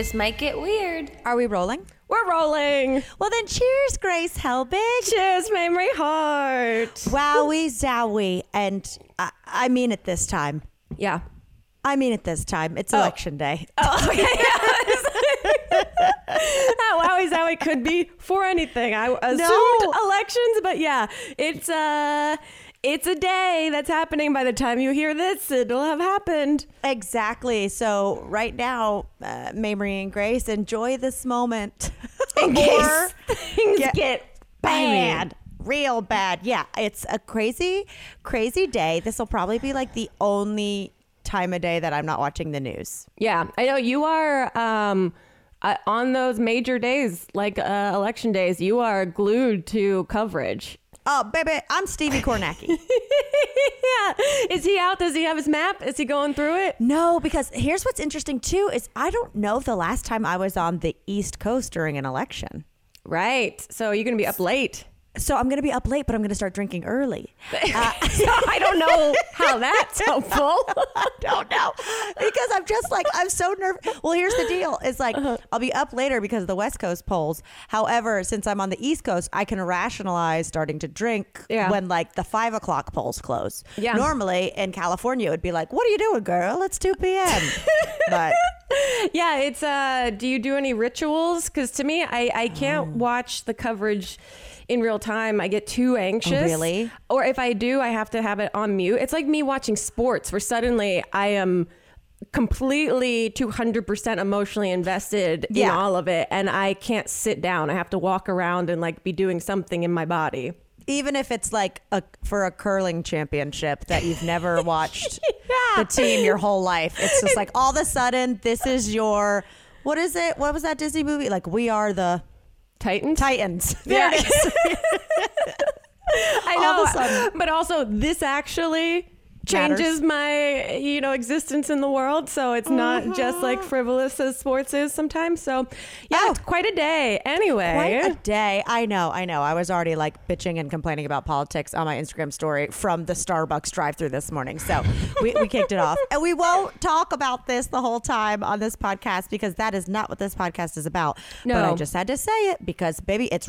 This might get weird. Are we rolling? We're rolling. Well, then cheers, Grace Helbig. Cheers, Mamrie Hart. Wowie zowie. And I, I mean it this time. Yeah. I mean it this time. It's election day. Oh, okay. oh, wow, is how it could be for anything. I assumed No. elections, but yeah, it's uh it's a day that's happening by the time you hear this. It'll have happened. Exactly. So right now, uh, Mamrie and Grace, enjoy this moment. In case things get get bad. Real bad. Yeah, it's a crazy, crazy day. This will probably be like the only time of day that I'm not watching the news. Yeah, I know you are um, uh, on those major days, like uh, election days. You are glued to coverage. Oh, baby, I'm Stevie Kornacki. yeah, is he out? Does he have his map? Is he going through it? no, because here's what's interesting too is I don't know the last time I was on the East Coast during an election. Right. So you're gonna be up late. So I'm going to be up late, but I'm going to start drinking early. so I don't know how that's helpful. I don't know because I'm just like I'm so nervous. Well, here's the deal: it's like Uh-huh. I'll be up later because of the West Coast polls. However, since I'm on the East Coast, I can rationalize starting to drink Yeah. when like the five o'clock polls close. Yeah. Normally in California, it would be like, "What are you doing, girl? It's two p.m." but yeah, it's uh do you do any rituals? Cuz to me I I can't watch the coverage in real time. I get too anxious. really? Or if I do, I have to have it on mute. It's like me watching sports where suddenly I am completely 200% emotionally invested in Yeah. all of it and I can't sit down. I have to walk around and like be doing something in my body. even if it's like a for a curling championship that you've never watched Yeah. The team your whole life, it's just like all of a sudden this is your what is it? What was that Disney movie? Like we are the Titans? Titans. Yeah. It is. I All know. of a sudden. But also, this actually. Changes my, you know, existence in the world. So it's not just like frivolous as sports is sometimes. So yeah, Oh. it's quite a day. Anyway. Quite a day. I know, I know. I was already like bitching and complaining about politics on my Instagram story from the Starbucks drive through this morning. So we, we kicked it off. And we won't talk about this the whole time on this podcast because that is not what this podcast is about. But I just had to say it because, baby, it's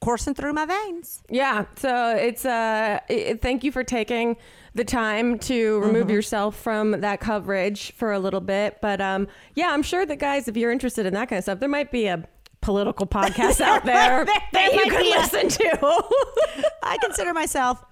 coursing through my veins. yeah. So it's uh, i- thank you for taking the time to remove Mm-hmm. yourself from that coverage for a little bit. But um, yeah, I'm sure that guys, if you're interested in that kind of stuff, there might be a political podcast out there There- that you can a- listen to. I consider myself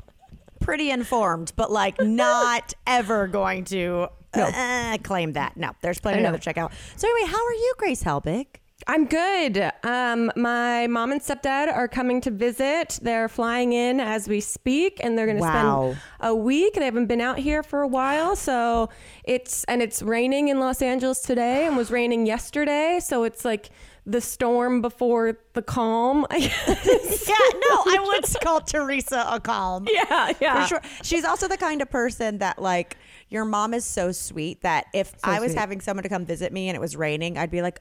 pretty informed, but like not ever going to uh, claim that. No, there's plenty to other check out. So anyway, how are you, Grace Helbig? I'm good. Um, my mom and stepdad are coming to visit. They're flying in as we speak, and they're going to Wow. spend a week. They haven't been out here for a while, so it's and it's raining in Los Angeles today, and was raining yesterday. So it's like the storm before the calm. I guess. Yeah, no, I would call Teresa a calm. yeah, yeah, For sure. She's also the kind of person that like your mom is so sweet that if I was sweet. having someone to come visit me and it was raining, I'd be like,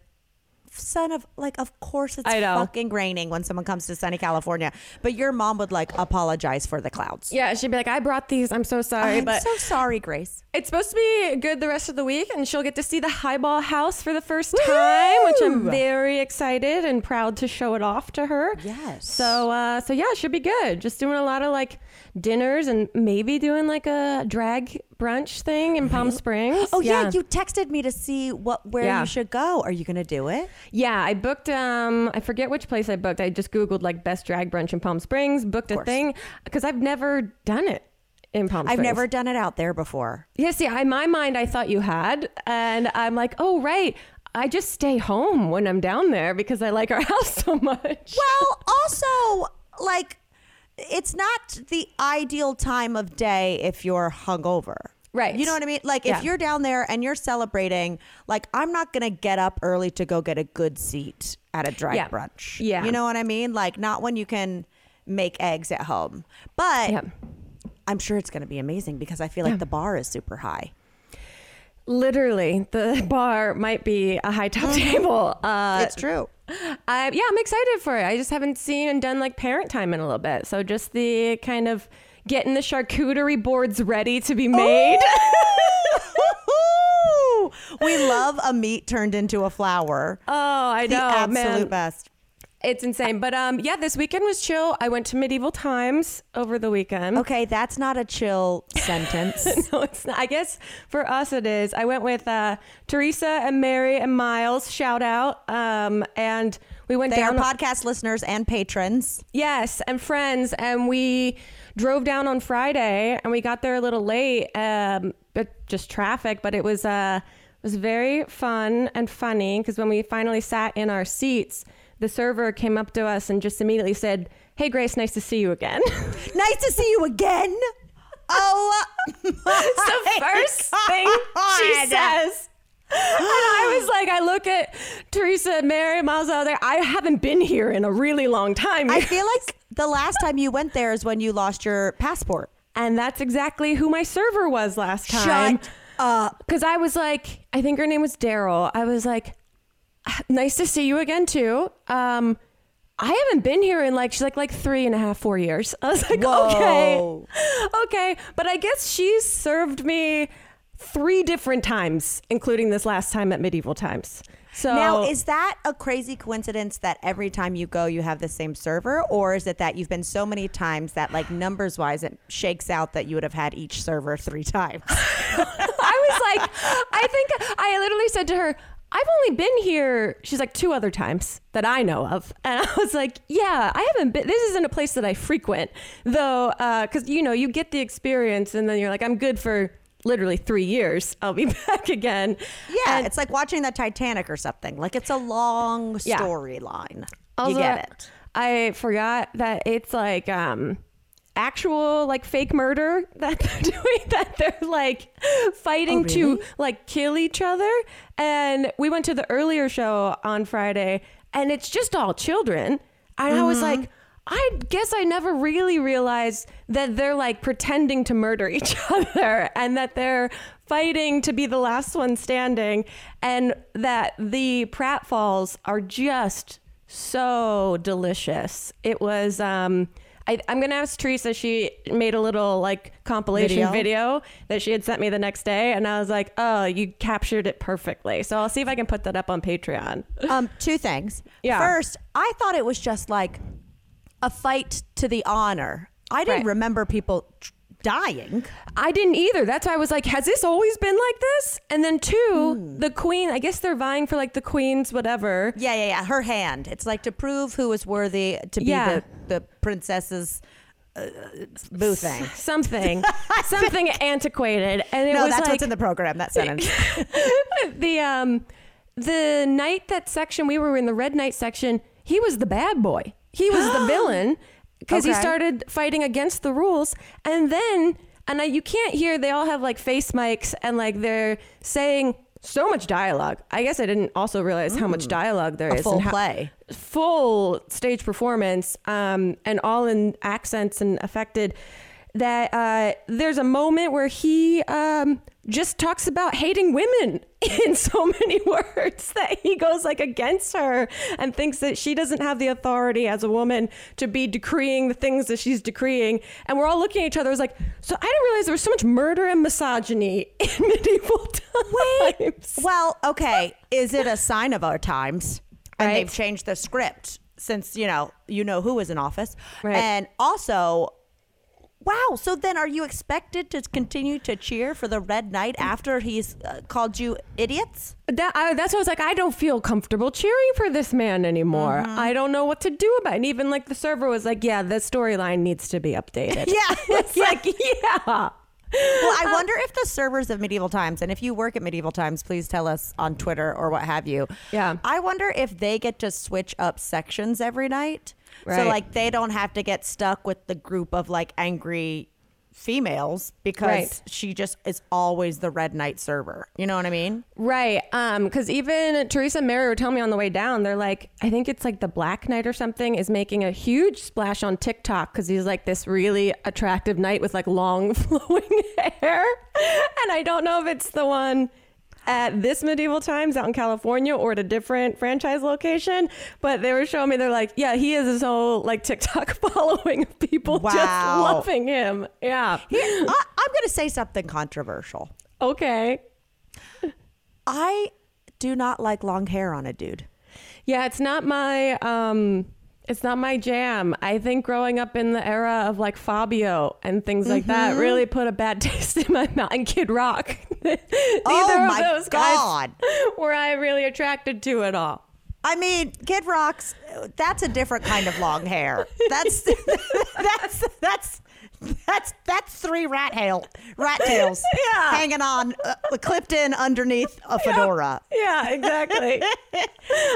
son of like of course it's I know. fucking raining when someone comes to sunny California. But your mom would like apologize for the clouds. Yeah, she'd be like, "I brought these. I'm so sorry, I'm but so sorry, Grace. It's supposed to be good the rest of the week, and she'll get to see the Highball House for the first time, which I'm very excited and proud to show it off to her. Yes. So, uh, so yeah, it should be good. Just doing a lot of like dinners and maybe doing like a drag brunch thing in Palm Springs. Oh yeah. you texted me to see what where Yeah. you should go. Are you gonna do it? Yeah, I booked. Um, I forget which place I booked. I just googled like best drag brunch in Palm Springs, booked a thing because I've never done it in Palm Springs. I've never done it out there before. Yeah, see, in my mind, I thought you had, and I'm like, oh right. I just stay home when I'm down there because I like our house so much. Well, also, like, it's not the ideal time of day if you're hungover. Right. You know what I mean? Like, Yeah. if you're down there and you're celebrating, like, I'm not going to get up early to go get a good seat at a drag Yeah. brunch. Yeah. You know what I mean? Like, not when you can make eggs at home. But Yeah. I'm sure it's going to be amazing because I feel like the bar is super high. Literally, the bar might be a high top table. Uh, it's true. I, yeah, I'm excited for it. I just haven't seen and done like parent time in a little bit. So just the kind of getting the charcuterie boards ready to be made. we love a meat turned into a flower. Oh, I The know, The absolute man. best. It's insane. But um, yeah, this weekend was chill. I went to Medieval Times over the weekend. Okay, that's not a chill sentence. no, it's not. I guess for us it is. I went with uh, Teresa and Mary and Miles. Shout out. Um, and we went They are down. podcast listeners and patrons. yes, and friends, and we drove down on Friday, and we got there a little late. Um, but just traffic. But it was uh, it was very fun and funny because when we finally sat in our seats, the server came up to us and just immediately said, "Hey, Grace, nice to see you again." Nice to see you again. Oh, the first thing she says. And I was like, I look at Teresa, Mary, Miles out there. I haven't been here in a really long time. I feel like the last time you went there is when you lost your passport. and that's exactly who my server was last time. Shut up. Because I was like, I think her name was Daryl. I was like, nice to see you again too. Um, I haven't been here in like she's like like three and a half, four years. I was like, Whoa. okay, okay. But I guess she's served me three different times, including this last time at medieval times. So Now, is that a crazy coincidence that every time you go, you have the same server? Or is it that you've been so many times that, like, numbers wise, it shakes out that you would have had each server three times? I was like, I think I literally said to her, I've only been here. She's like two other times that I know of, and I was like, yeah, I haven't been. This isn't a place that I frequent, though, because you know you get the experience, and then you're like, I'm good for literally three years. I'll be back again. Yeah, And it's like watching the Titanic or something. Like, it's a long Yeah. storyline. You get it. I forgot that it's like um actual like fake murder that they're doing that they're like fighting Oh, really? to like kill each other and we went to the earlier show on Friday and it's just all children and I was Mm-hmm. like I guess I never really realized that they're like pretending to murder each other and that they're fighting to be the last one standing and that the pratfalls are just so delicious. It was um I, I'm gonna ask Teresa. She made a little like compilation Video? video. that she had sent me the next day, and I was like, "Oh, you captured it perfectly." So I'll see if I can put that up on Patreon. Um, two things. Yeah. First, I thought it was just like a fight to the honor. I didn't Right. remember people tr- dying. I didn't either. That's why I was like, "Has this always been like this?" And then two, Hmm. the queen. I guess they're vying for like the queen's whatever. Yeah, yeah, yeah. Her hand. It's like to prove who is worthy to be Yeah. the, the princess's uh, boo thing. Something, something antiquated, and it No, was that's like what's in the program. That sentence. the um the night that section we were in the red knight section he was the bad boy he was the villain because he started fighting against the rules and then and I, you can't hear they all have like face mics and like they're saying so much dialogue i guess i didn't also realize how much dialogue there Mm. A is full how- play. full stage performance um, and all in accents and affected that uh, there's a moment where he um, just talks about hating women in so many words that he goes like against her and thinks that she doesn't have the authority as a woman to be decreeing the things that she's decreeing and we're all looking at each other as like so i didn't realize there was so much murder and misogyny in medieval times well, okay. Is it a sign of our times? And Right. they've changed the script since you know you know who was in office, Right. and also. Wow. So then, are you expected to continue to cheer for the Red Knight after he's uh, called you idiots? That, I, that's what I was like, I don't feel comfortable cheering for this man anymore. Mm-hmm. I don't know what to do about it. And even like the server was like, yeah, the storyline needs to be updated. Yeah. it's like, yeah. Well, I wonder if the servers of medieval times, and if you work at medieval times, please tell us on Twitter or what have you. Yeah. I wonder if they get to switch up sections every night. So, like, they don't have to get stuck with the group of like angry females because Right. she just is always the red knight server. You know what I mean? Right. Um, because even Teresa and Mary were telling me on the way down, they're like, I think it's like the Black Knight or something is making a huge splash on TikTok because he's like this really attractive knight with like long flowing hair. And I don't know if it's the one at this medieval times out in California or at a different franchise location, but they were showing me they're like, yeah, he has his whole like TikTok following of people just Wow. loving him. Yeah. Here, I, I'm going to say something controversial. Okay. I do not like long hair on a dude. Yeah, it's not my um it's not my jam. I think growing up in the era of like Fabio and things like Mm-hmm. that really put a bad taste in my mouth. And Kid Rock. Neither Oh of those God. guys were I really attracted to at all. I mean, Kid Rock's that's a different kind of long hair. That's that's that's that's that's three rat tail rat tails Yeah. hanging on uh, clipped in underneath a fedora. Yeah, exactly.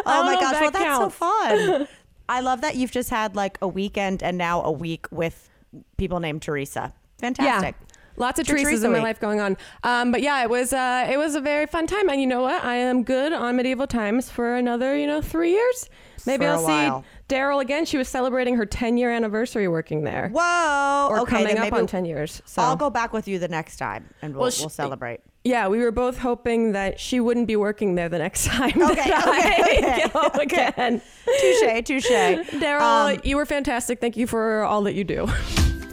Oh my gosh, that well that's counts. so fun. I love that you've just had like a weekend and now a week with people named Teresa. Fantastic. Yeah. Lots of Teresa's Teresa in my week. life going on. Um, but yeah, it was uh, it was a very fun time. And you know what? I am good on medieval times for another, you know, three years. Maybe For a I'll while. see Daryl again. She was celebrating her 10 year anniversary working there. Whoa. Or okay, coming up on 10 years. So I'll go back with you the next time and we'll, Well, sh- we'll celebrate. yeah, we were both hoping that she wouldn't be working there the next time Okay, that okay, I okay, go again. Touche, touche. Daryl, Um, you were fantastic. Thank you for all that you do.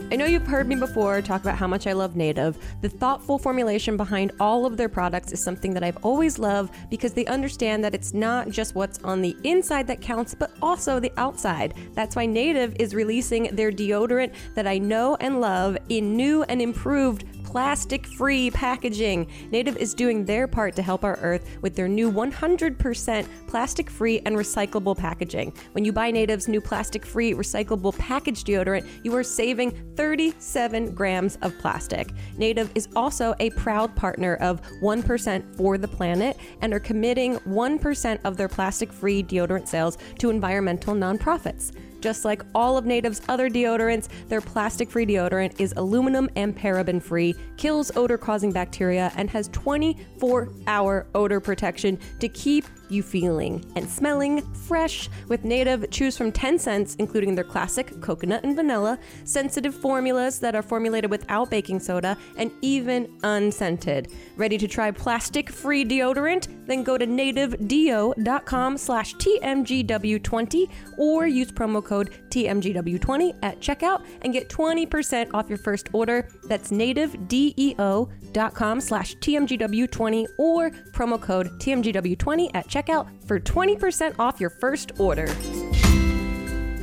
I know you've heard me before talk about how much I love Native. The thoughtful formulation behind all of their products is something that I've always loved because they understand that it's not just what's on the inside that counts, but also the outside. That's why Native is releasing their deodorant that I know and love in new and improved plastic free packaging. Native is doing their part to help our earth with their new 100% plastic free and recyclable packaging. When you buy Native's new plastic free recyclable package deodorant, you are saving 37 grams of plastic. Native is also a proud partner of 1% for the planet and are committing 1% of their plastic free deodorant sales to environmental nonprofits. Just like all of Native's other deodorants, their plastic free deodorant is aluminum and paraben free, kills odor causing bacteria, and has 24 hour odor protection to keep you feeling and smelling fresh. With Native, choose from 10 scents, including their classic coconut and vanilla, sensitive formulas that are formulated without baking soda, and even unscented. Ready to try plastic free deodorant? Then go to nativedeo.com slash TMGW20 or use promo code TMGW20 at checkout and get 20% off your first order. That's nativedeo.com slash TMGW20 or promo code TMGW20 at checkout for 20% off your first order.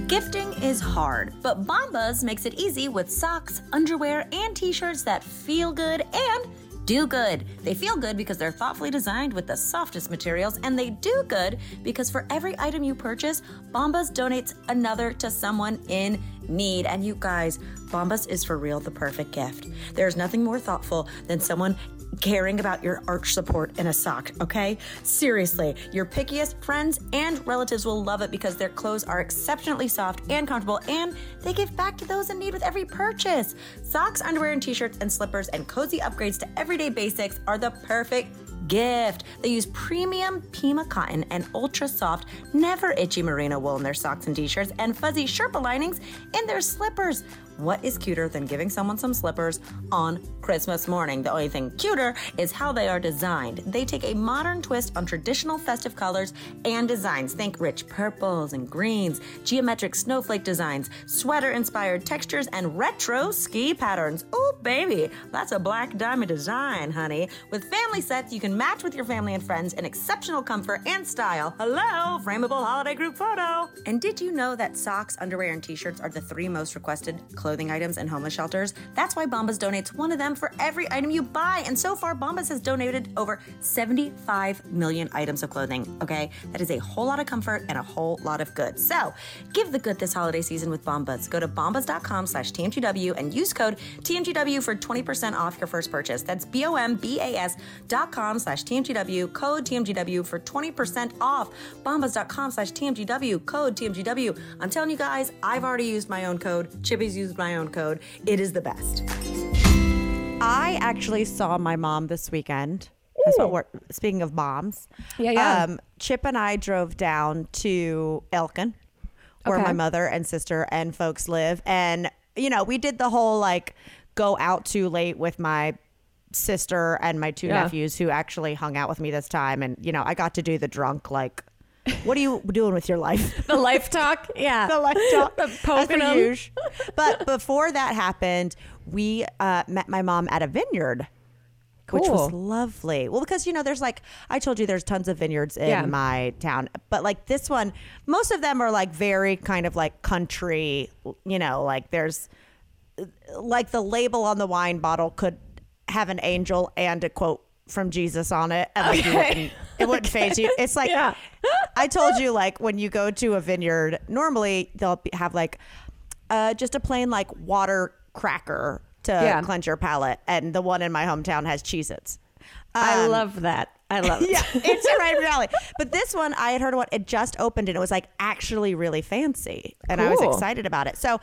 Gifting is hard, but Bombas makes it easy with socks, underwear, and t shirts that feel good and do good. They feel good because they're thoughtfully designed with the softest materials, and they do good because for every item you purchase, Bombas donates another to someone in need. And you guys, Bombas is for real the perfect gift. There's nothing more thoughtful than someone caring about your arch support in a sock, okay? Seriously, your pickiest friends and relatives will love it because their clothes are exceptionally soft and comfortable and they give back to those in need with every purchase. Socks, underwear, and t shirts and slippers and cozy upgrades to everyday basics are the perfect gift. They use premium Pima cotton and ultra soft, never itchy merino wool in their socks and t shirts and fuzzy Sherpa linings in their slippers. What is cuter than giving someone some slippers on Christmas morning? The only thing cuter is how they are designed. They take a modern twist on traditional festive colors and designs. Think rich purples and greens, geometric snowflake designs, sweater inspired textures, and retro ski patterns. Ooh, baby, that's a black diamond design, honey. With family sets, you can match with your family and friends in exceptional comfort and style. Hello, frameable holiday group photo. And did you know that socks, underwear, and t shirts are the three most requested clothing items in homeless shelters? That's why Bombas donates one of them for every item you buy. And so far, Bombas has donated over 75 million items of clothing. Okay, that is a whole lot of comfort and a whole lot of good. So give the good this holiday season with Bombas. Go to bombas.com slash TMGW and use code TMGW for 20% off your first purchase. That's B O M B A S dot com slash TMGW, code TMGW for 20% off. Bombas.com slash TMGW, code TMGW. I'm telling you guys, I've already used my own code. Chippy's used my own code. It is the best. I actually saw my mom this weekend. That's what we're speaking of moms. Yeah, yeah. Um, Chip and I drove down to Elkin, where Okay. my mother and sister and folks live, and you know we did the whole like go out too late with my sister and my two Yeah. nephews who actually hung out with me this time, and you know I got to do the drunk like. What are you doing with your life? The life talk? Yeah. the life talk. The poking. But before that happened, we uh, met my mom at a vineyard. which was lovely. Well, because you know, there's like I told you, there's tons of vineyards in Yeah. my town, but like this one, most of them are like very kind of like country. You know, like there's like the label on the wine bottle could have an angel and a quote from Jesus on it, and like you wouldn't, it wouldn't phase you. It's like Yeah. I told you, like when you go to a vineyard, normally they'll be, have like uh, just a plain like water cracker to Yeah. cleanse your palate, and the one in my hometown has Cheez-Its. I Um, love that. I love it. yeah, it's right rally. But this one, I had heard what it just opened, and it was like actually really fancy, and I was excited about it. So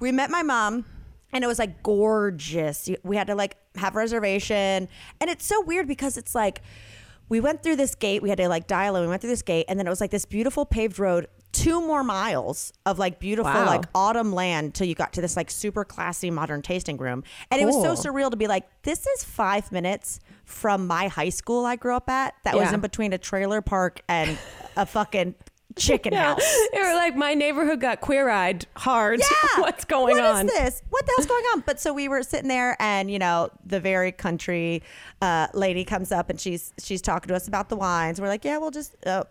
we met my mom, and it was like gorgeous. We had to like have a reservation, and it's so weird because it's like we went through this gate. We had to like dial in. We went through this gate, and then it was like this beautiful paved road. Two more miles of like beautiful Wow. like autumn land till you got to this like super classy modern tasting room, and it was so surreal to be like, this is five minutes from my high school I grew up at. That was in between a trailer park and a fucking chicken house. They were like, my neighborhood got queer eyed hard. Yeah. What's going What on? What is this? What the hell's going on? But so we were sitting there, and you know, the very country uh, lady comes up, and she's she's talking to us about the wines. We're like, yeah, we'll just. Uh,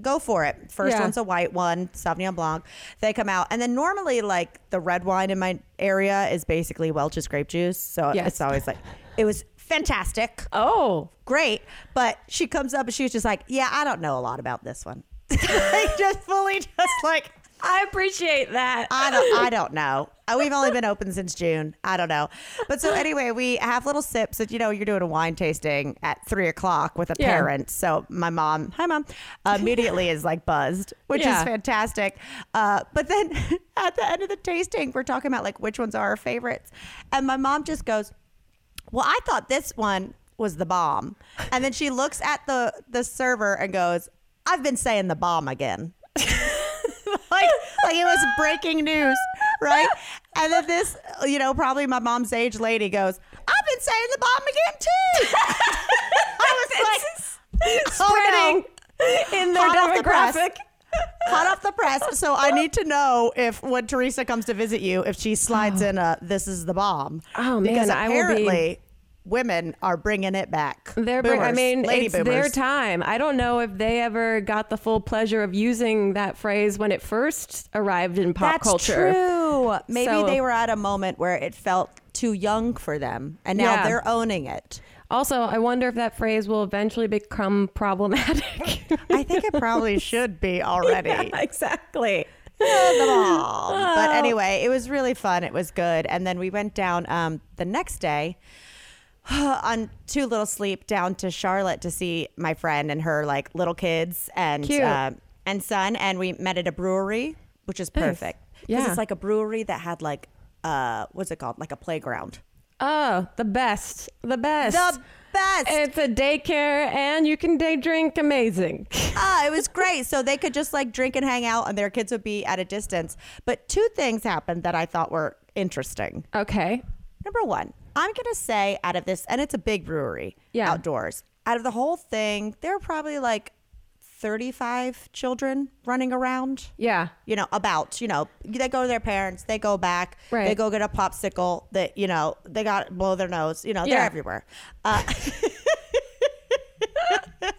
Go for it. First Yeah. one's a white one, Sauvignon Blanc. They come out, and then normally, like the red wine in my area is basically Welch's grape juice. So Yes. it's always like, it was fantastic Oh, great. But she comes up and she was just like, yeah, I don't know a lot about this one. Like just fully just like, I appreciate that. I don't, I don't know. Uh, We've only been open since June. I don't know. But so anyway, we have little sips that, you know, you're doing a wine tasting at three o'clock with a Yeah. parent. So my mom, hi mom, immediately is like buzzed, which Yeah. is fantastic. Uh, but then at the end of the tasting, we're talking about like which ones are our favorites. And my mom just goes, well, I thought this one was the bomb. And then she looks at the the server and goes, I've been saying the bomb again. like like it was breaking news, right? And then this, you know, probably my mom's age lady goes, I've been saying the bomb again too. I was like, Spreading oh, in their Hot off the press. demographic. hot off the press. So I need to know if when Teresa comes to visit you, if she slides oh. in a "This is the bomb." Oh, man, because I will be- apparently women are bringing it back. They're, bring- I mean, lady it's boomers. their time. I don't know if they ever got the full pleasure of using that phrase when it first arrived in pop That's culture. true. Maybe So- they were at a moment where it felt too young for them, and now Yeah. they're owning it. Also, I wonder if that phrase will eventually become problematic. I think it probably should be already. Yeah, exactly. bomb. But anyway, it was really fun. It was good. And then we went down um, the next day on too little sleep down to Charlotte to see my friend and her like little kids and uh, and son. And we met at a brewery, which is perfect because Yeah. it's like a brewery that had like uh, what's it called? Like a playground. Oh, the best. The best. The best. It's a daycare and you can day drink amazing. ah, it was great. So they could just like drink and hang out, and their kids would be at a distance. But two things happened that I thought were interesting. Okay. Number one, I'm gonna say out of this, and it's a big brewery, Yeah. outdoors. Out of the whole thing, there are probably like 35 children running around. Yeah. You know, about you know, they go to their parents, they go back, Right. they go get a popsicle. That you know, they got blow their nose. You know, they're Yeah. everywhere. Uh,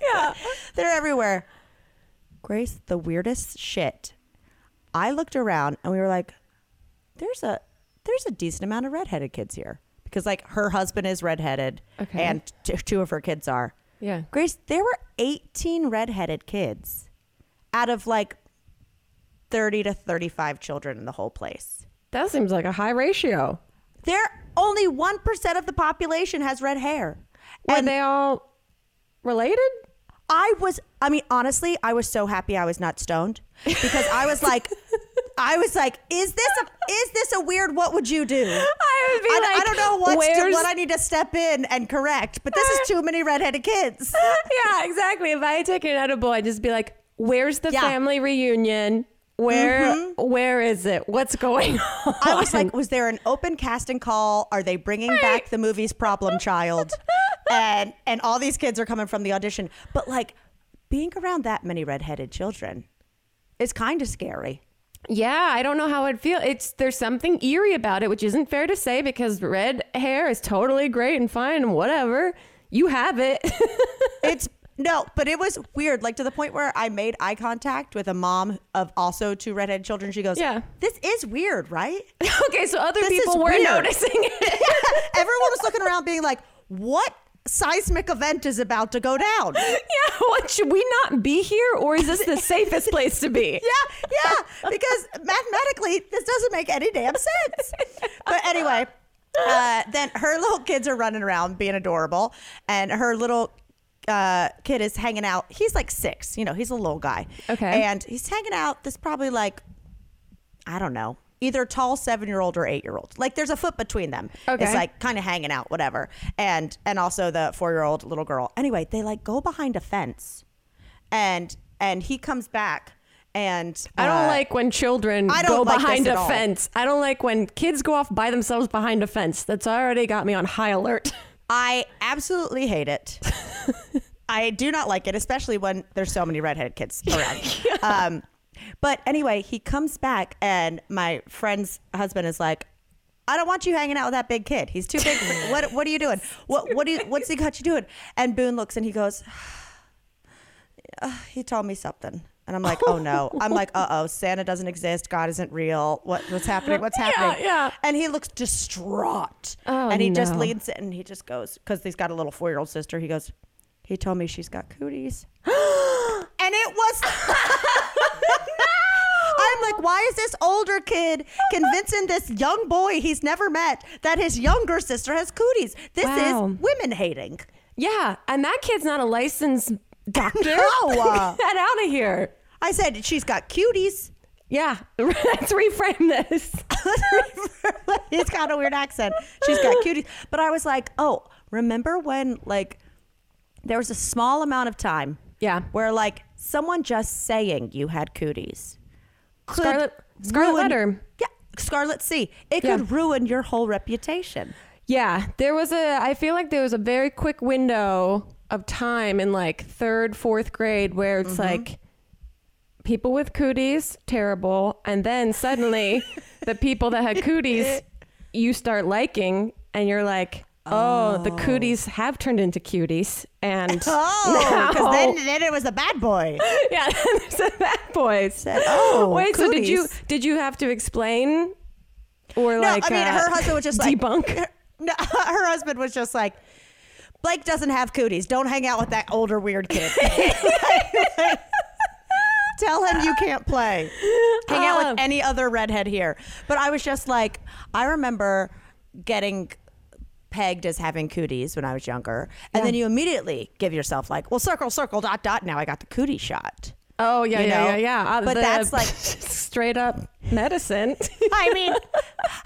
yeah, they're everywhere. Grace, the weirdest shit. I looked around and we were like, there's a there's a decent amount of redheaded kids here because like her husband is redheaded Okay. and t- two of her kids are. Yeah. Grace, there were 18 redheaded kids out of like 30 to 35 children in the whole place. That seems like a high ratio. There only 1% of the population has red hair. Were And they all related? I was, I mean, honestly, I was so happy I was not stoned because I was like, I was like, is this a, is this a weird? What would you do? I would be I, like, I don't know what what I need to step in and correct, but this is too many redheaded kids. yeah, exactly. If I had taken an edible, I'd just be like, "Where's the Yeah. Mm-hmm. family reunion? Where where is it? What's going on?" I was like, was there an open casting call? Are they bringing back the movie's Problem Child? And and all these kids are coming from the audition, but like being around that many redheaded children is kind of scary. Yeah, I don't know how I'd feel. It's there's something eerie about it, which isn't fair to say because red hair is totally great and fine and whatever. You have it. It's no, but it was weird, like to the point where I made eye contact with a mom of also two redhead children. She goes, Yeah. this is weird, right?" okay, so other This people were weird. noticing it. Everyone was looking around, being like, "What seismic event is about to go down?" yeah, what should we not be here or is this the safest place to be? Yeah, yeah, because mathematically, this doesn't make any damn sense. But anyway, uh, then her little kids are running around being adorable, and her little uh, kid is hanging out. He's like six, you know, he's a little guy. Okay. And he's hanging out. This probably like, I don't know. Either tall seven year old or eight year old. Like there's a foot between them. Okay. It's like kind of hanging out, whatever. And and also the four year old little girl. Anyway, they like go behind a fence, and and he comes back and I don't uh, like when children go like behind a fence. I don't like when kids go off by themselves behind a fence. That's already got me on high alert. I absolutely hate it. I do not like it, especially when there's so many redheaded kids around. um, but anyway, he comes back, and my friend's husband is like, "I don't want you hanging out with that big kid. He's too big. For what What are you doing? What What do you, What's he got you doing?" And Boone looks and he goes, "Uh, "He told me something." And I'm like, oh no. I'm like, uh oh, Santa doesn't exist. God isn't real. What, what's happening? What's happening? yeah. yeah. And he looks distraught. Oh, and he just no. leans in and he just goes, because he's got a little four year old sister. He goes, he told me she's got cooties. and it was. I'm like, why is this older kid convincing this young boy he's never met that his younger sister has cooties? This Wow. is women hating. yeah, and that kid's not a licensed doctor. No. Get out of here. I said, she's got cuties. Yeah, let's reframe this. He's got a weird accent. She's got cuties. But I was like, oh, remember when like there was a small amount of time Yeah. where like someone just saying you had cooties could Scarlet- Scarlet ruin- Letter. Yeah, Scarlet C. It Yeah. could ruin your whole reputation. Yeah, there was a. I feel like there was a very quick window of time in like third, fourth grade where it's mm-hmm. like people with cooties, terrible, and then suddenly the people that had cooties, you start liking, and you're like, oh, the cooties have turned into cuties, and Oh, because now- then, then it was a bad boy. yeah, there's a bad boys. Said, oh, Wait, so did you cooties. did you have to explain or No, like I mean, uh, her husband was just like debunk? No, her husband was just like, Blake doesn't have cooties. Don't hang out with that older weird kid. Tell him you can't play. Hang out with any other redhead here. But I was just like, I remember getting pegged as having cooties when I was younger, and then you immediately give yourself like, well, circle, circle, dot, dot. Now I got the cootie shot. Oh yeah, you yeah, know? yeah, yeah. Uh, But the that's like- straight up medicine. I mean,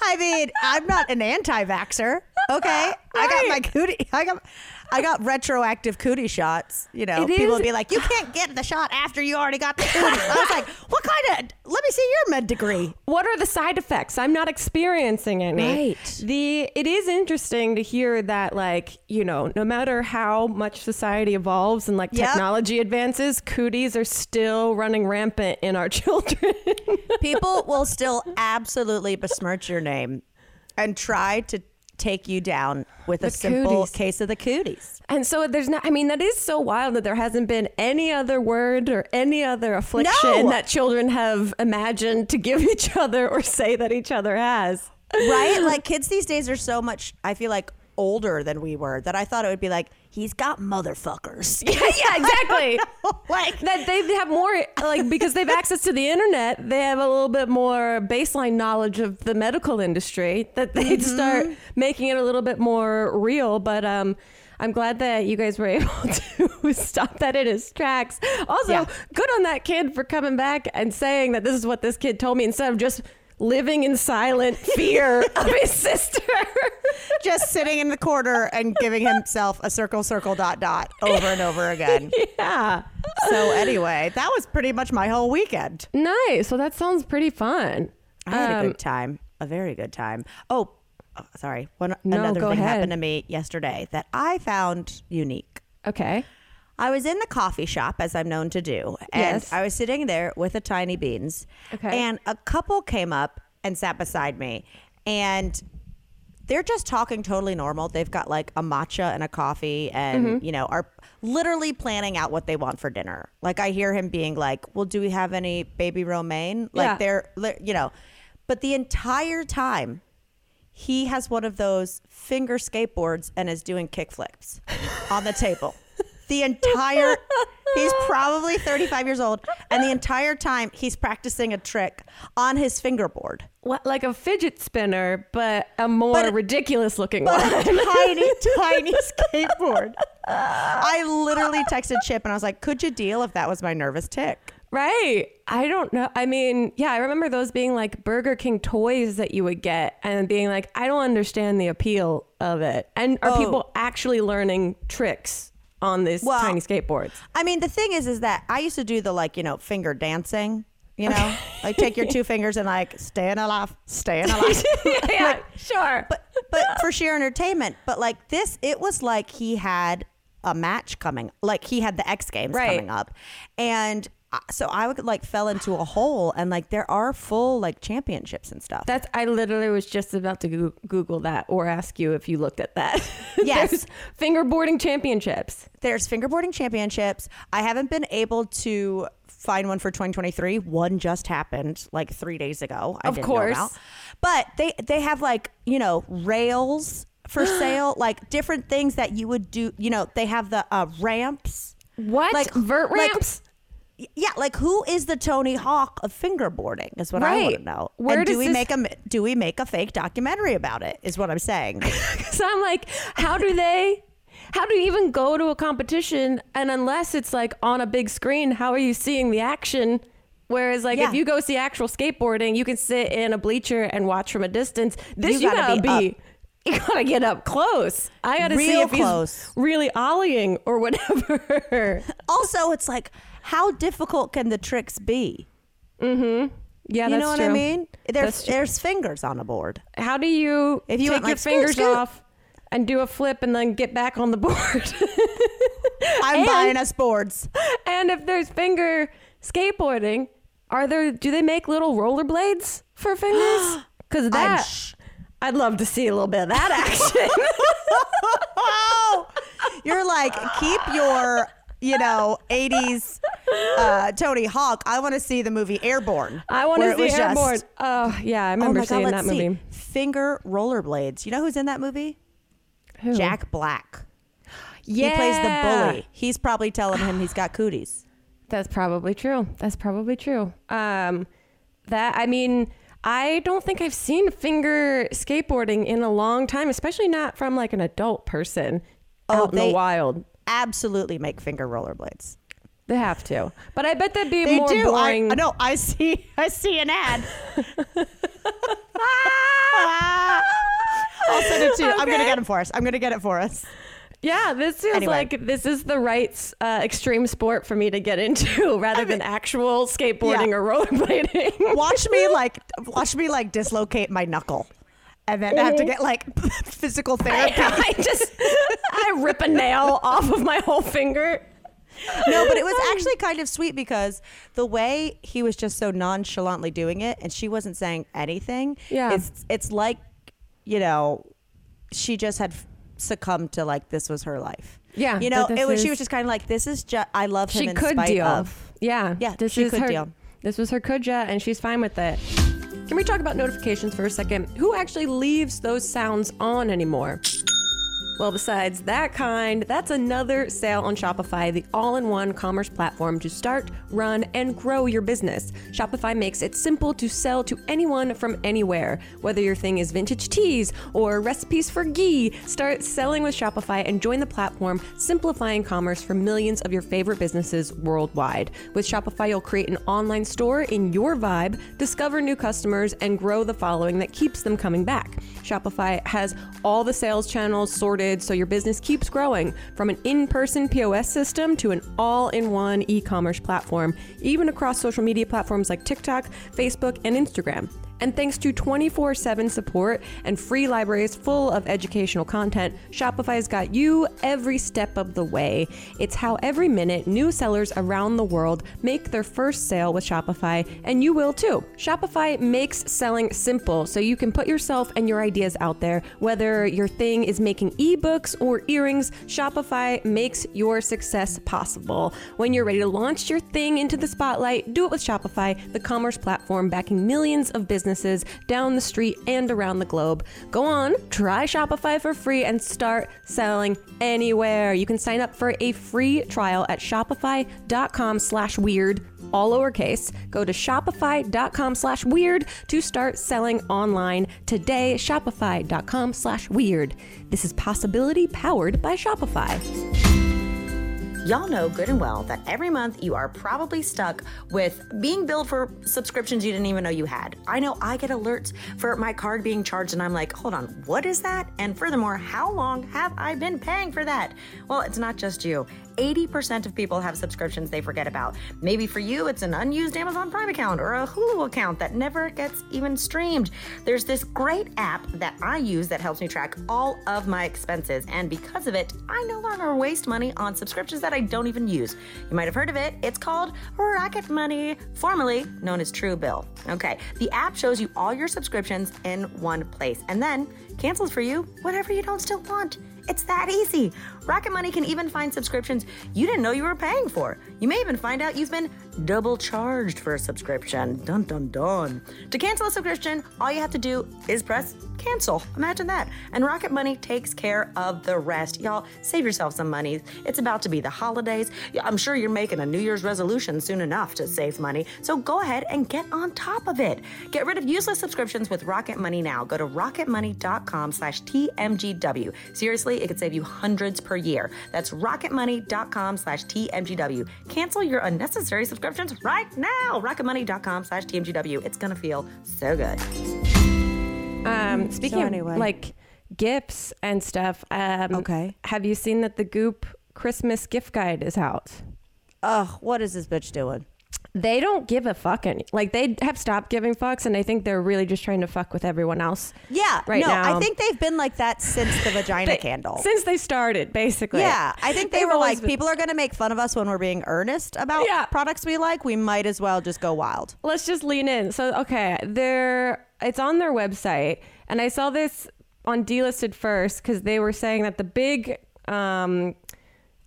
I mean, I'm not an anti-vaxer. Okay, I got my cootie. I got, I got retroactive cootie shots. You know, It people is- would be like, "You can't get the shot after you already got the cootie." I was like, "What kind of? Let me see your med degree." what are the side effects? I'm not experiencing any. Right. The it is interesting to hear that like, you know, no matter how much society evolves and like Yep. technology advances, cooties are still running rampant in our children. People will still absolutely besmirch your name and try to take you down with a simple cooties. case of the cooties. and so there's not I mean, that is so wild that there hasn't been any other word or any other affliction No. that children have imagined to give each other or say that each other has. right? Like kids these days are so much. I feel like older than we were. That I thought it would be like he's got motherfuckers. yeah, yeah, exactly. like that they have more like because they've access to the internet they have a little bit more baseline knowledge of the medical industry that they'd start making it a little bit more real but um I'm glad that you guys were able to stop that in its tracks. Also, Yeah. good on that kid for coming back and saying that this is what this kid told me instead of just living in silent fear of his sister. just sitting in the corner and giving himself a circle, circle, dot, dot over and over again. yeah. So anyway, that was pretty much my whole weekend. Nice. Well, that sounds pretty fun. I had a Um, good time, a very good time. Oh, oh, sorry. One No, another thing ahead. happened to me yesterday that I found unique. Okay. I was in the coffee shop as I'm known to do, and Yes. I was sitting there with a tiny beans. Okay. And a couple came up and sat beside me, and they're just talking totally normal. They've got like a matcha and a coffee, and Mm-hmm. you know are literally planning out what they want for dinner. Like I hear him being like, "Well, do we have any baby romaine?" Like Yeah. they're you know, but the entire time. He has one of those finger skateboards and is doing kickflips on the table. The entire he's probably 35 years old and the entire time he's practicing a trick on his fingerboard. What, like a fidget spinner, but a more But- ridiculous looking But one. a tiny, tiny skateboard. I literally texted Chip and I was like, could you deal if that was my nervous tick? Right. I don't know. I mean, yeah, I remember those being like Burger King toys that you would get and being like, I don't understand the appeal of it. And are Oh. people actually learning tricks on these Well, tiny skateboards? I mean, the thing is, is that I used to do the like, you know, finger dancing, you know, like take your two fingers and like staying alive, staying alive. yeah, yeah, sure. but but for sheer entertainment. But like this, it was like he had a match coming, like he had the X Games Right. coming up, and so I would like fell into a hole, and like there are full like championships and stuff. That's I literally was just about to goo- Google that or ask you if you looked at that. Yes. There's fingerboarding championships. There's fingerboarding championships. I haven't been able to find one for 2023. One just happened like three days ago. I Of didn't know course. But they they have like you know rails for sale, like different things that you would do. You know, they have the uh, ramps. What? Like- vert like- ramps? Yeah, like who is the Tony Hawk of fingerboarding? Is what I want to know. Where and do we this- make a do we make a fake documentary about it? Is what I'm saying. so I'm like, how do they? How do you even go to a competition? And unless it's like on a big screen, how are you seeing the action? Whereas, like, Yeah. if you go see actual skateboarding, you can sit in a bleacher and watch from a distance. This You you, gotta gotta, be be. You gotta get up close. I gotta see Real if close. he's really ollieing or whatever. also, it's like how difficult can the tricks be? Mm-hmm. Yeah, you know what true. I mean? There's there's fingers on a board. How do you If you take your like, scoot, fingers scoot. off and do a flip and then get back on the board? I'm And- buying us boards. and if there's finger skateboarding, are there? Do they make little rollerblades for fingers? Because that sh- I'd love to see a little bit of that action. Oh, you're like keep your you know 80s uh, Tony Hawk. I want to see the movie Airborne. I want to see was just- Airborne. Oh yeah, I Oh remember god, seeing let's that see. movie. Finger rollerblades. You know who's in that movie? Who? Jack Black. Yeah, He plays the bully. He's probably telling him he's got cooties. That's probably true. That's probably true. Um, that I mean, I don't think I've seen finger skateboarding in a long time, especially not from like an adult person Oh, out in the wild. Absolutely make finger rollerblades. They have to, but I bet that'd be They more do. boring. I, no, I see. I see an ad. I'll send it to you. I'm gonna get them for us. I'm gonna get it for us. Yeah, this feels Anyway. like this is the right uh, extreme sport for me to get into rather than actual skateboarding Yeah. or rollerblading. Watch me like watch me like dislocate my knuckle, and then have to mm-hmm. get like physical therapy. I just I rip a nail off of my whole finger. no, but it was actually kind of sweet because the way he was just so nonchalantly doing it, and she wasn't saying anything. Yeah. it's it's like you know, she just had succumbed to like this was her life. Yeah, you know, it was. She was just kind of like, this is just. I love him She in could deal. of. Yeah, Yeah, This she is could her, deal. This was her kudja, and she's fine with it. Can we talk about notifications for a second? Who actually leaves those sounds on anymore? Well, besides that kind, that's another sale on Shopify, the all in one commerce platform to start, run, and grow your business. Shopify makes it simple to sell to anyone from anywhere. Whether your thing is vintage teas or recipes for ghee, start selling with Shopify and join the platform, simplifying commerce for millions of your favorite businesses worldwide. With Shopify, you'll create an online store in your vibe, discover new customers, and grow the following that keeps them coming back. Shopify has all the sales channels sorted so your business keeps growing from an in person POS system to an all in one e commerce platform, even across social media platforms like TikTok, Facebook, and Instagram. And thanks to 24 7 support and free libraries full of educational content, Shopify's got you every step of the way. It's how every minute new sellers around the world make their first sale with Shopify, and you will too. Shopify makes selling simple so you can put yourself and your ideas out there. Whether your thing is making ebooks or earrings, Shopify makes your success possible. When you're ready to launch your thing into the spotlight, do it with Shopify, the commerce platform backing millions of businesses down the street and around the globe. Go on, try Shopify for free and start selling anywhere. You can sign up for a free trial at shopify.com slash weird all lowercase. Go to shopify.com slash weird to start selling online today. Shopify.com slash weird. This is possibility powered by Shopify. Y'all know good and well that every month you are probably stuck with being billed for subscriptions you didn't even know you had. I know I get alerts for my card being charged, and I'm like, hold on, what is that? And furthermore, how long have I been paying for that? Well, it's not just you. 80% of people have subscriptions they forget about. Maybe for you, it's an unused Amazon Prime account or a Hulu account that never gets even streamed. There's this great app that I use that helps me track all of my expenses, and because of it, I no longer waste money on subscriptions that I don't even use. You might have heard of it. It's called Rocket Money, formerly known as Truebill. Okay, the app shows you all your subscriptions in one place and then cancels for you whatever you don't still want. It's that easy. Rocket Money can even find subscriptions you didn't know you were paying for. You may even find out you've been double charged for a subscription. Dun dun dun. To cancel a subscription, all you have to do is press cancel. Imagine that. And Rocket Money takes care of the rest. Y'all, save yourself some money. It's about to be the holidays. I'm sure you're making a New Year's resolution soon enough to save money. So go ahead and get on top of it. Get rid of useless subscriptions with Rocket Money now. Go to rocketmoney.com slash TMGW. Seriously, it could save you hundreds per year. That's rocketmoney.com slash TMGW. Cancel your unnecessary subscriptions right now. Rocketmoney.com slash TMGW. It's going to feel so good. Um, speaking So anyway. of like gifts and stuff, um, Okay. Have you seen that the Goop Christmas gift guide is out? Ugh, what is this bitch doing? They don't give a fuck any. Like they have stopped giving fucks, and I think they're really just trying to fuck with everyone else. Yeah, right no, now. I think they've been like that since the vagina They- candle. since they started, basically. yeah, I think they They've were like, been- people are going to make fun of us when we're being earnest about Yeah. products we like. We might as well just go wild. let's just lean in. So okay, they're it's on their website, and I saw this on delisted first because they were saying that the big um,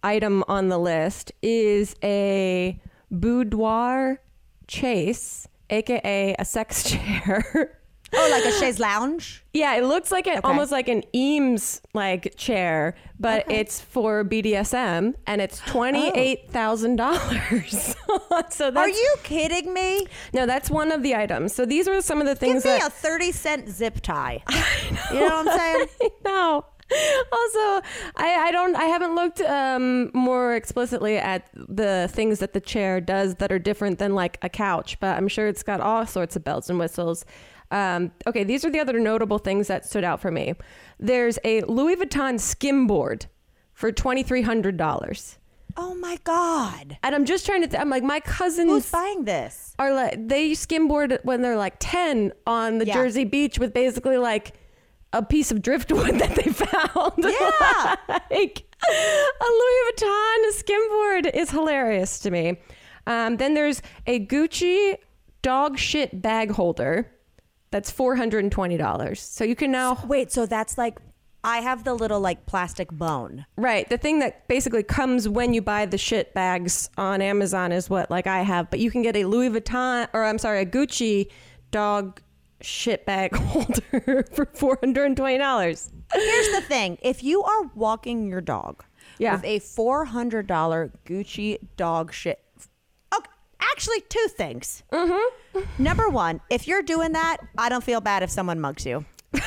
item on the list is a boudoir chase, aka a sex chair. Oh, like a chaise lounge? Yeah, it looks like it almost like an Eames like chair, but it's for BDSM and it's oh. twenty eight thousand dollars. so that's Are you kidding me? no, that's one of the items. So these are some of the Give things me that a 30 cent zip tie. You know what I'm saying? no. Also, I, I don't I haven't looked um, more explicitly at the things that the chair does that are different than like a couch, but I'm sure it's got all sorts of bells and whistles. Um, okay, these are the other notable things that stood out for me. There's a Louis Vuitton skimboard for twenty three hundred dollars, Oh my God. and I'm just trying to. Th- I'm like my cousins Who's buying this? are like they skimboard when they're like 10 on the Yeah. Jersey beach with basically like a piece of driftwood that they found. Yeah. like a Louis Vuitton skimboard is hilarious to me. Um, then there's a Gucci dog shit bag holder that's $420. So you can now Wait, so that's like, I have the little like plastic bone. Right. The thing that basically comes when you buy the shit bags on Amazon is what like I have, but you can get a Louis Vuitton or I'm sorry, a Gucci dog shit bag holder for four hundred and twenty dollars. Here's the thing if you are walking your dog Yeah. with a $400 Gucci dog shit. Okay, actually, two things. Mm-hmm. Number one, if you're doing that, I don't feel bad if someone mugs you.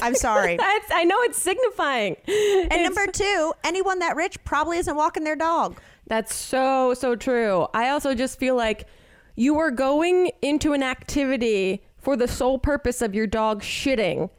I'm sorry. That's I know it's signifying. And number two, anyone that rich probably isn't walking their dog. That's so so true. I also just feel like you are going into an activity for the sole purpose of your dog shitting.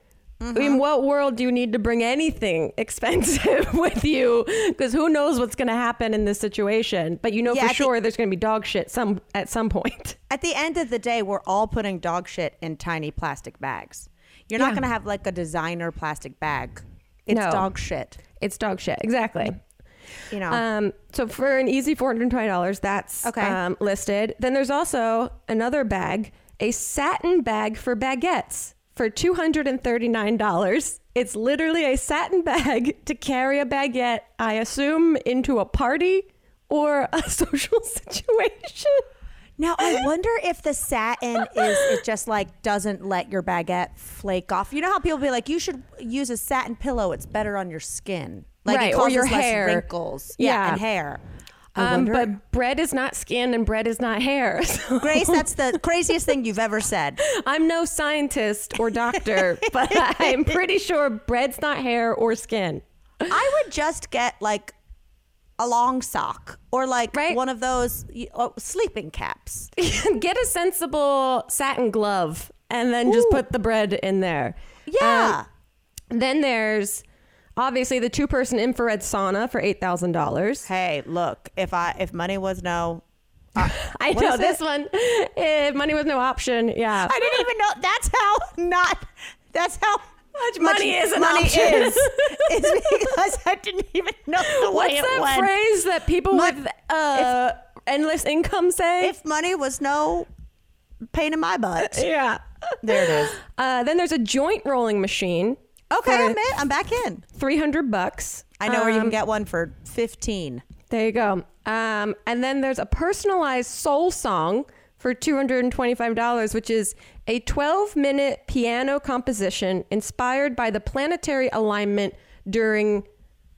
I mean, what world do you need to bring anything expensive with you? Because who knows what's going to happen in this situation? But you know Yeah, for sure there's going to be dog shit some at some point. At the end of the day, we're all putting dog shit in tiny plastic bags. You're not going to have like a designer plastic bag. It's No. dog shit. It's dog shit, exactly. You know. Um, so for an easy four hundred twenty dollars, that's Okay. um, listed. Then there's also another bag, a satin bag for baguettes for two hundred and thirty nine dollars. It's literally a satin bag to carry a baguette, I assume, into a party or a social situation. Now I wonder if the satin is it just like doesn't let your baguette flake off. You know how people be like, you should use a satin pillow. It's better on your skin, like Right, it or your less hair. wrinkles. Yeah, Yeah. and hair. Um, but bread is not skin and bread is not hair. So Grace, that's the craziest thing you've ever said. I'm no scientist or doctor, but I'm pretty sure bread's not hair or skin. I would just get like a long sock or like Right. one of those oh, sleeping caps. Get a sensible satin glove and then just put the bread in there. Yeah. Um, then there's obviously the two person infrared sauna for $8,000. hey, look, if I if money was no, I What know this it? one, if money was no option. Yeah. I didn't even know. That's how not. That's how Much money is an money option. is. It's because I didn't even know the way What's it that went. phrase that people with uh, endless income say? If money was no pain in my butt, yeah. there it is. Uh, then there's a joint rolling machine. Okay, I'm in. I'm back in. 300 bucks. I know where you Um, can get one for fifteen. There you go. Um, and then there's a personalized soul song for $225, which is a 12 minute piano composition inspired by the planetary alignment during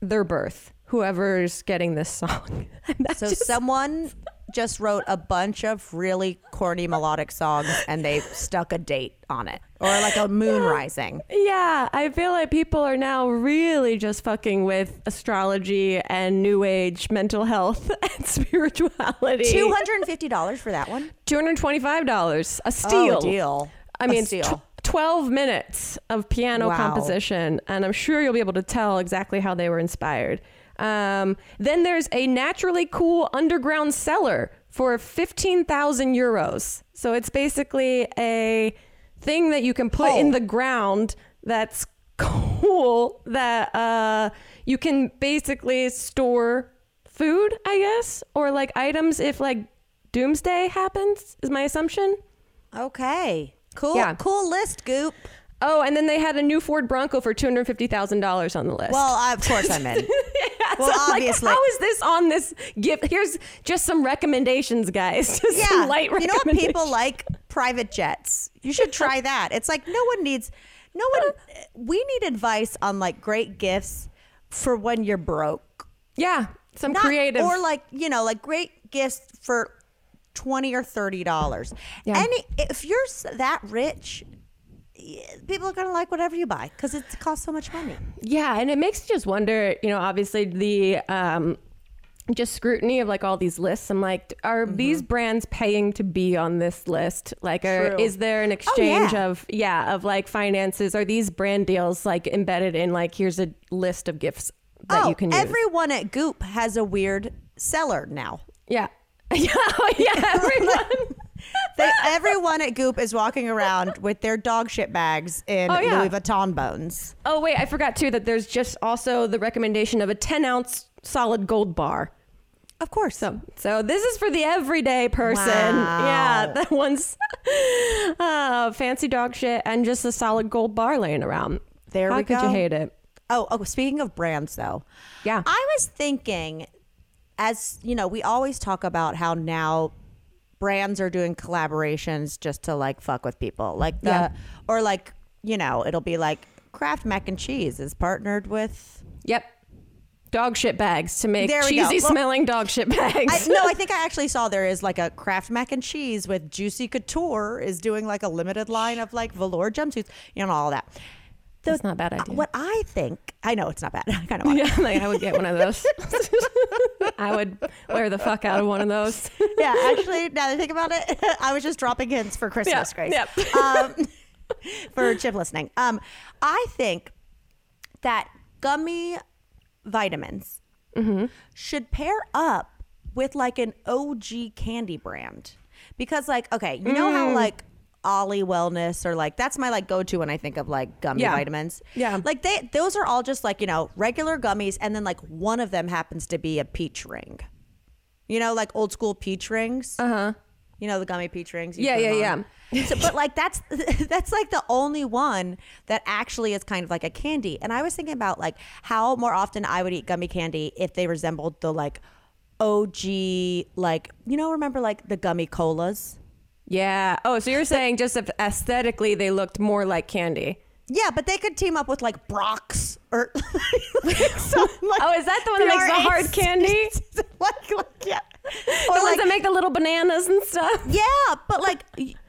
their birth. Whoever's getting this song. And So just- someone just wrote a bunch of really corny melodic songs and they stuck a date on it, or like a moon rising. yeah, I feel like people are now really just fucking with astrology and new age mental health and spirituality. Two hundred and fifty dollars for that one. $225, a oh, steal. Oh, deal. I A mean, it's steal. tw- 12 minutes of piano Wow. composition, and I'm sure you'll be able to tell exactly how they were inspired. Um, then there's a naturally cool underground cellar for 15,000 euros. So it's basically a thing that you can put in the ground that's cool that uh, you can basically store food, I guess, or like items if like doomsday happens, is my assumption. Okay. Cool. Yeah. Cool list, Goop. Oh, and then they had a new Ford Bronco for two hundred fifty thousand dollars on the list. Well, I, of course I'm in. well, So, like, obviously. how is this on this gift? Here's just some recommendations, guys. Just yeah. some light you know what people like? Private jets. You should try that. It's like no one needs. No one. We need advice on like great gifts for when you're broke. Yeah, some Not- creative. or like you know like great gifts for 20 or 30 dollars Yeah. any if you're that rich people are gonna like whatever you buy because it costs so much money yeah, and it makes you just wonder. You know, obviously the um, just scrutiny of like all these lists. I'm like, are these brands paying to be on this list? Like, are, Mm-hmm. Is there an exchange yeah. of yeah of like finances? Are these brand deals like embedded in like here's a list of gifts that oh you can use? everyone at goop has a weird seller now Yeah. Yeah, oh, yeah, everyone. They, everyone at goop is walking around with their dog shit bags in Oh, yeah. louis vuitton bones oh, wait, I forgot too that there's just also the recommendation of a 10 ounce solid gold bar. of course So, so this is for the everyday person. Wow. Yeah, that one's uh, fancy dog shit and just a solid gold bar laying around. There How we could go. you hate it? Oh, oh, speaking of brands though. Yeah. I was thinking as, you know, we always talk about how now brands are doing collaborations just to like fuck with people. Like the Yeah. or like, you know, it'll be like Kraft mac and cheese is partnered with Yep. Dog shit bags to make There we go. cheesy Well, smelling dog shit bags. I, no, I think I actually saw there is like a Kraft mac and cheese with Juicy Couture is doing like a limited line of like velour jumpsuits, you know, all that. The- That's not a bad idea. What I think, I know it's not bad. I kind of want yeah, like I would get one of those. I would wear the fuck out of one of those. yeah, actually, now that I think about it, I was just dropping hints for Christmas, Yeah, Grace. yep. Um, for Chip listening. Um, I think that gummy vitamins should pair up with like an OG candy brand because, like, okay, you know how like Olly Wellness or like that's my like go to when I think of like gummy Yeah. vitamins. Yeah. like they those are all just like you know regular gummies, and then like one of them happens to be a peach ring. You know, like old school peach rings. Uh huh. You know the gummy peach rings. Yeah, yeah, on. so, but like that's that's like the only one that actually is kind of like a candy. And I was thinking about like how more often I would eat gummy candy if they resembled the like OG like you know remember like the gummy colas. Yeah. Oh, so you're saying just aesthetically they looked more like candy. Yeah, but they could team up with like Brach's or like some, like, Oh, is that the one that makes the hard candy? like, like, yeah. the ones that make the little bananas and stuff. yeah, but like,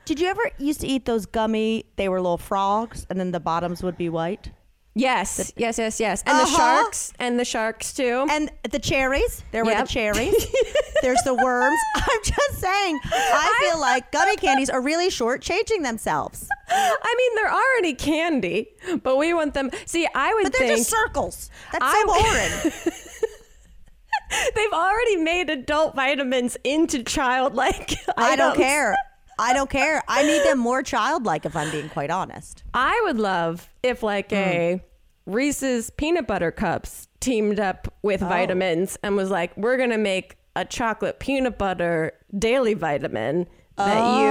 did you ever used to eat those gummy? They were little frogs, and then the bottoms would be white. Yes, yes, yes, yes. And the Uh-huh. sharks, and the sharks too. And the cherries, there were Yep. the cherries. There's the worms. I'm just saying, I feel like gummy candies are really shortchanging themselves. I mean, they're already candy, but we want them. See, I would But they're think just circles. That's I- so boring. they've already made adult vitamins into childlike. I don't items. care. I don't care. I need them more childlike, if I'm being quite honest. I would love if like a hmm. Reese's peanut butter cups teamed up with oh. vitamins and was like, we're gonna make a chocolate peanut butter daily vitamin that you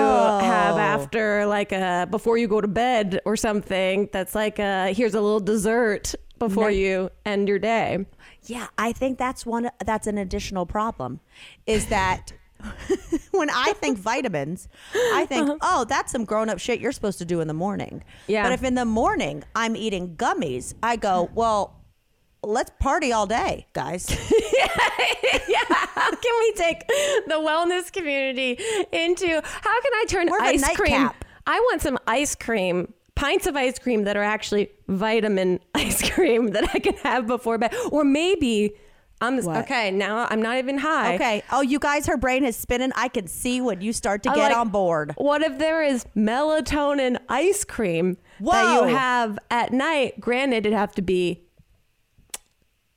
have oh. after like a before you go to bed or something. That's like a here's a little dessert before you end your day. Yeah, I think that's one. That's an additional problem, is that when I think vitamins, I think, uh-huh. oh, that's some grown up shit you're supposed to do in the morning. Yeah. But if in the morning I'm eating gummies, I go, well, let's party all day, guys. yeah, how can we take the wellness community into how can I turn More ice cream? I want some ice cream, pints of ice cream that are actually vitamin ice cream that I can have before bed, or maybe I'm What? okay. Now I'm not even high. Okay. Oh, you guys, her brain is spinning. I can see when you start to I get like- on board. What if there is melatonin ice cream that Whoa. you have at night? Granted, it'd have to be.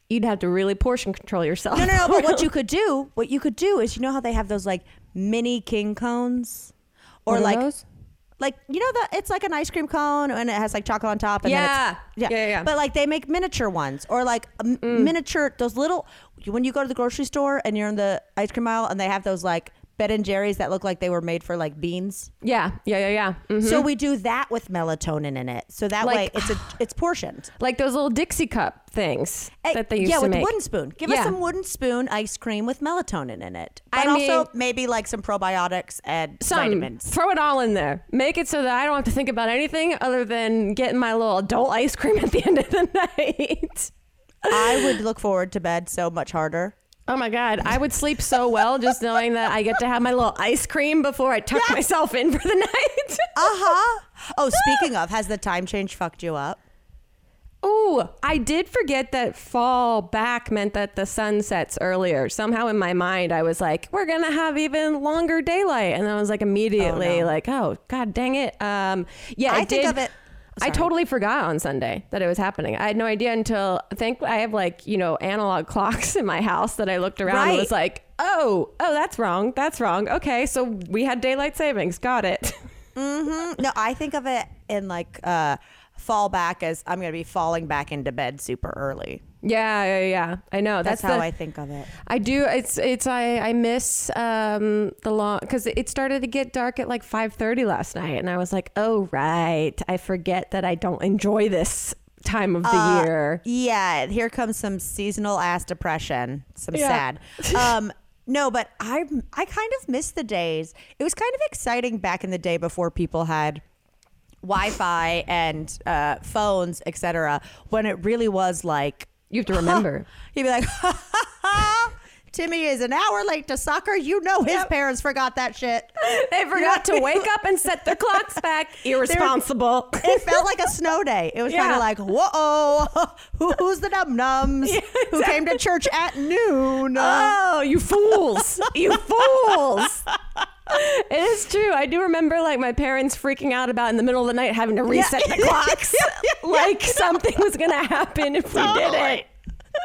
You'd have to really portion control yourself. No, no, no. But what you could do, what you could do is, you know how they have those like mini king cones, or What are like, those? Like you know that it's like an ice cream cone and it has like chocolate on top. And Yeah. then it's, Yeah, yeah. But like they make miniature ones, or like a m- mm. miniature those little. When you go to the grocery store and you're in the ice cream aisle and they have those like Ben and Jerry's that look like they were made for like beans. Yeah, yeah, yeah, yeah. Mhm. So we do that with melatonin in it. So that Like- way it's a it's portioned. like those little Dixie cup things that they used yeah, to with make. wooden spoon. Give us some wooden spoon ice cream with melatonin in it. I But also mean- maybe like some probiotics and Some, vitamins. throw it all in there. Make it so that I don't have to think about anything other than getting my little adult ice cream at the end of the night. I would look forward to bed so much harder. Oh my god, I would sleep so well just knowing that I get to have my little ice cream before I tuck myself in for the night. Uh-huh. Oh, speaking of, has the time change fucked you up? Oh, I did forget that fall back meant that the sun sets earlier. Somehow in my mind, I was like, we're going to have even longer daylight. And then I was like, immediately, Oh, no. like, oh, God dang it. Um, yeah, I I think did- of it- I totally forgot on Sunday that it was happening. I had no idea until I think I have like, you know, analog clocks in my house that I looked around and was like, oh, oh, that's wrong. That's wrong. Okay. So we had daylight savings. Got it. No, I think of it in like uh fall back as I'm going to be falling back into bed super early. Yeah, yeah, yeah. I know. That's, That's, how the- I think of it. I do. It's it's I I miss um the long because it started to get dark at like five thirty last night, and I was like, oh right, I forget that I don't enjoy this time of the Uh, year. Yeah, here comes some seasonal ass depression. Some Yeah. sad. Um, no, but I I kind of miss the days. It was kind of exciting back in the day before people had Wi-Fi and uh, phones, etc. When it really was like You have to remember. He'd be like, Timmy is an hour late to soccer. You know his parents forgot that shit. they forgot to wake up and set the clocks back. Irresponsible. It felt like a snow day. It was kind Yeah. of like, whoa, Who, who's the num nums who came to church at noon? Oh, you fools! you fools! It is true. I do remember like my parents freaking out about in the middle of the night having to reset the clocks. like something was gonna happen if we did it.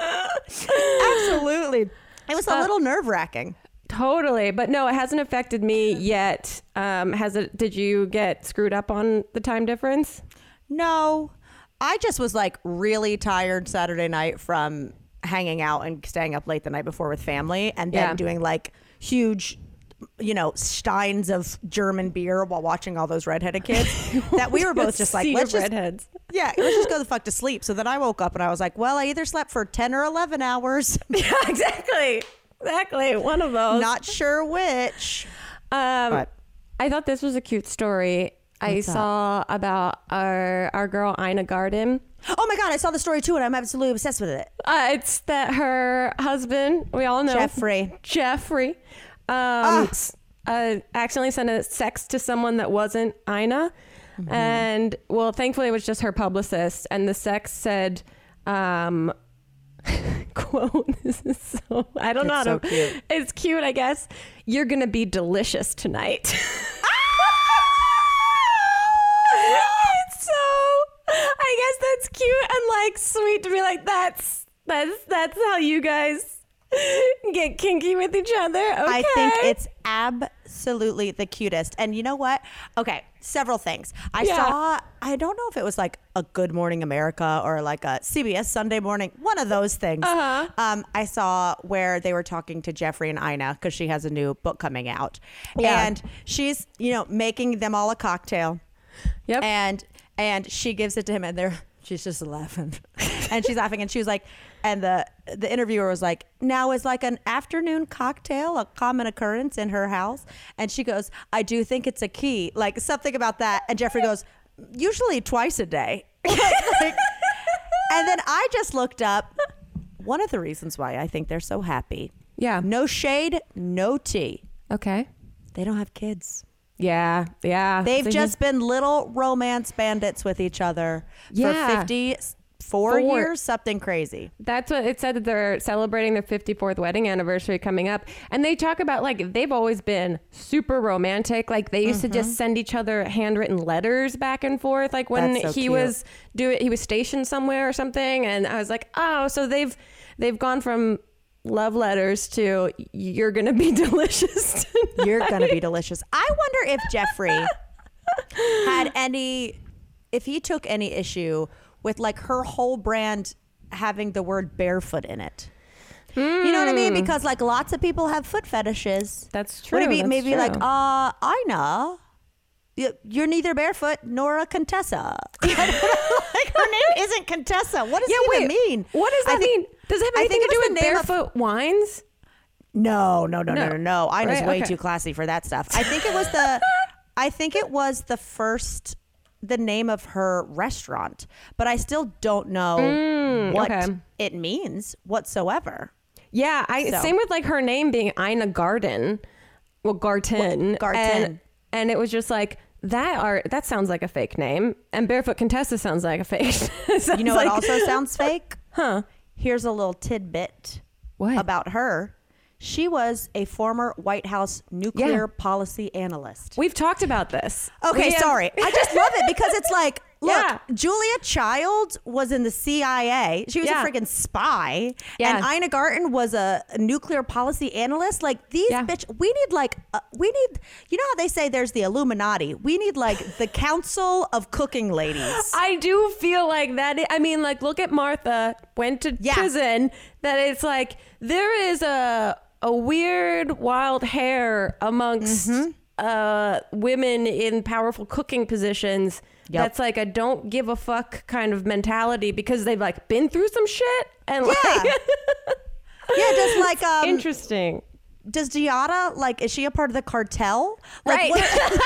Absolutely. It was a Uh, little nerve wracking. Totally, but no, it hasn't affected me yet. Um, has it? Did you get screwed up on the time difference? No, I just was like really tired Saturday night from hanging out and staying up late the night before with family and then Yeah. doing like huge you know steins of german beer while watching all those redheaded kids that we were both just like let's just redheads. yeah let's just go the fuck to sleep so then i woke up and i was like well i either slept for 10 or 11 hours Yeah, exactly, exactly. One of those. not sure which Um, But- I thought this was a cute story. I What's saw about our our girl Ina Garden. oh my god i saw the story too and i'm absolutely obsessed with it Uh, it's that her husband, we all know Jeffrey. Jeffrey, um, s- uh, accidentally sent a sex to someone that wasn't Ina, Mm-hmm. and well, thankfully it was just her publicist, and the sex said. Um, quote this is so i don't know how It's so to cute. it's cute i guess you're gonna be delicious tonight it's so I guess that's cute and like sweet to be like that's that's that's how you guys get kinky with each other. Okay. I think it's absolutely the cutest. And you know what? Okay, several things. I Yeah. saw, I don't know if it was like a Good Morning America or like a CBS Sunday morning, one of those things. Uh-huh. Um, I saw where they were talking to Jeffrey and Ina because she has a new book coming out. Yeah. And she's, you know, making them all a cocktail Yep. and and she gives it to him and they're she's just laughing and she's laughing and she was like and the the interviewer was like now is like an afternoon cocktail a common occurrence in her house and she goes i do think it's a key like something about that and jeffrey goes usually twice a day Like- and then i just looked up one of the reasons why i think they're so happy yeah. no shade no tea Okay. they don't have kids Yeah. Yeah. They've So just been little romance bandits with each other Yeah. for 54 Four. years, something crazy. That's what it said that they're celebrating their 54th wedding anniversary coming up. And they talk about like they've always been super romantic. Like they used to just mm-hmm. send each other handwritten letters back and forth. Like when so he cute. was do it, he was stationed somewhere or something. And I was like, oh, so they've they've gone from love letters to you're gonna be delicious. You're going to be delicious. I wonder if Jeffrey had any, if he took any issue with like her whole brand having the word barefoot in it. You know what I mean? Because like lots of people have foot fetishes. That's Would it true, be that's maybe like, true. uh, Ina, y- you're neither barefoot nor a Contessa. like her name isn't Contessa. What does it even mean? What does I that think- mean? Does it have I anything think to it do was with the name of- barefoot wines? No, no, no, no, No. no, no. Ina's Right, way okay. too classy for that stuff. I think it was the, I think it was the first, the name of her restaurant, but I still don't know what Mm, okay. it means whatsoever. Yeah, I So. same with like her name being Ina Garden. Well, Garten. What- Garten. And, and it was just like that are that sounds like a fake name. And Barefoot Contessa sounds like a fake. You know like, what also sounds fake? Huh. Here's a little tidbit What? about her. She was a former White House nuclear policy analyst. We've talked about this. Okay, We have- sorry. I just love it because it's like, look, Yeah. Julia Child was in the CIA. She was Yeah. a freaking spy. Yeah. And Ina Garten was a, nuclear policy analyst. Like these Yeah. bitch, we need like, uh, we need, you know how they say there's the Illuminati? We need like the Council of Cooking Ladies. I do feel like that. I mean, like, look at Martha went to Yeah. prison. That it's like there is a a weird wild hair amongst Mm-hmm. uh, women in powerful cooking positions. Yep. That's like a don't give a fuck kind of mentality because they've like been through some shit and Yeah. like yeah, just like, um, interesting. does Giada, like, is she a part of the cartel? Like, Right. what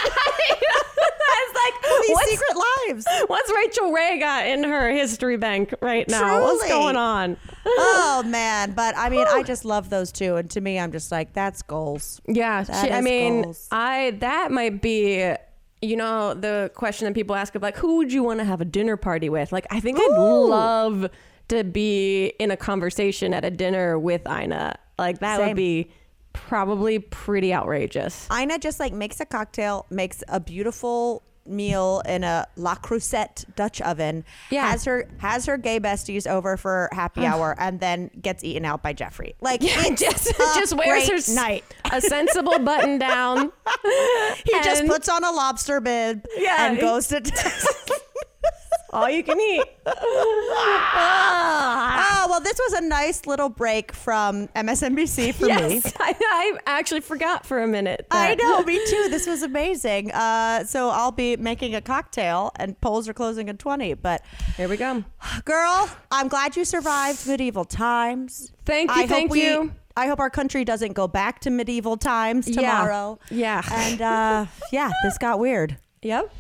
It's like are these what's, secret lives? what's Rachael Ray got in her history bank right now? What's going on? Oh man but i mean i just love those two and to me i'm just like that's goals Yeah, That she, I mean, goals. I that might be, you know, the question that people ask of like, who would you want to have a dinner party with? Like, I think I'd love to be in a conversation at a dinner with Ina. Like that Same. would be probably pretty outrageous. Ina just like makes a cocktail, makes a beautiful meal in a Le Creuset Dutch oven. Yeah. has her has her gay besties over for happy hour, and then gets eaten out by Jeffrey. Like it's just just wears her night. a sensible button down. He just puts on a lobster bib Yeah, and goes to. all you can eat. oh well, this was a nice little break from MSNBC for me. yes, I, I actually forgot for a minute. I know, me too. This was amazing. Uh, so I'll be making a cocktail, and polls are closing at twenty. But Here we go. girl, I'm glad you survived medieval times. Thank you, I thank hope we, you. I hope our country doesn't go back to medieval times tomorrow. Yeah. And uh, yeah, this got weird. Yep.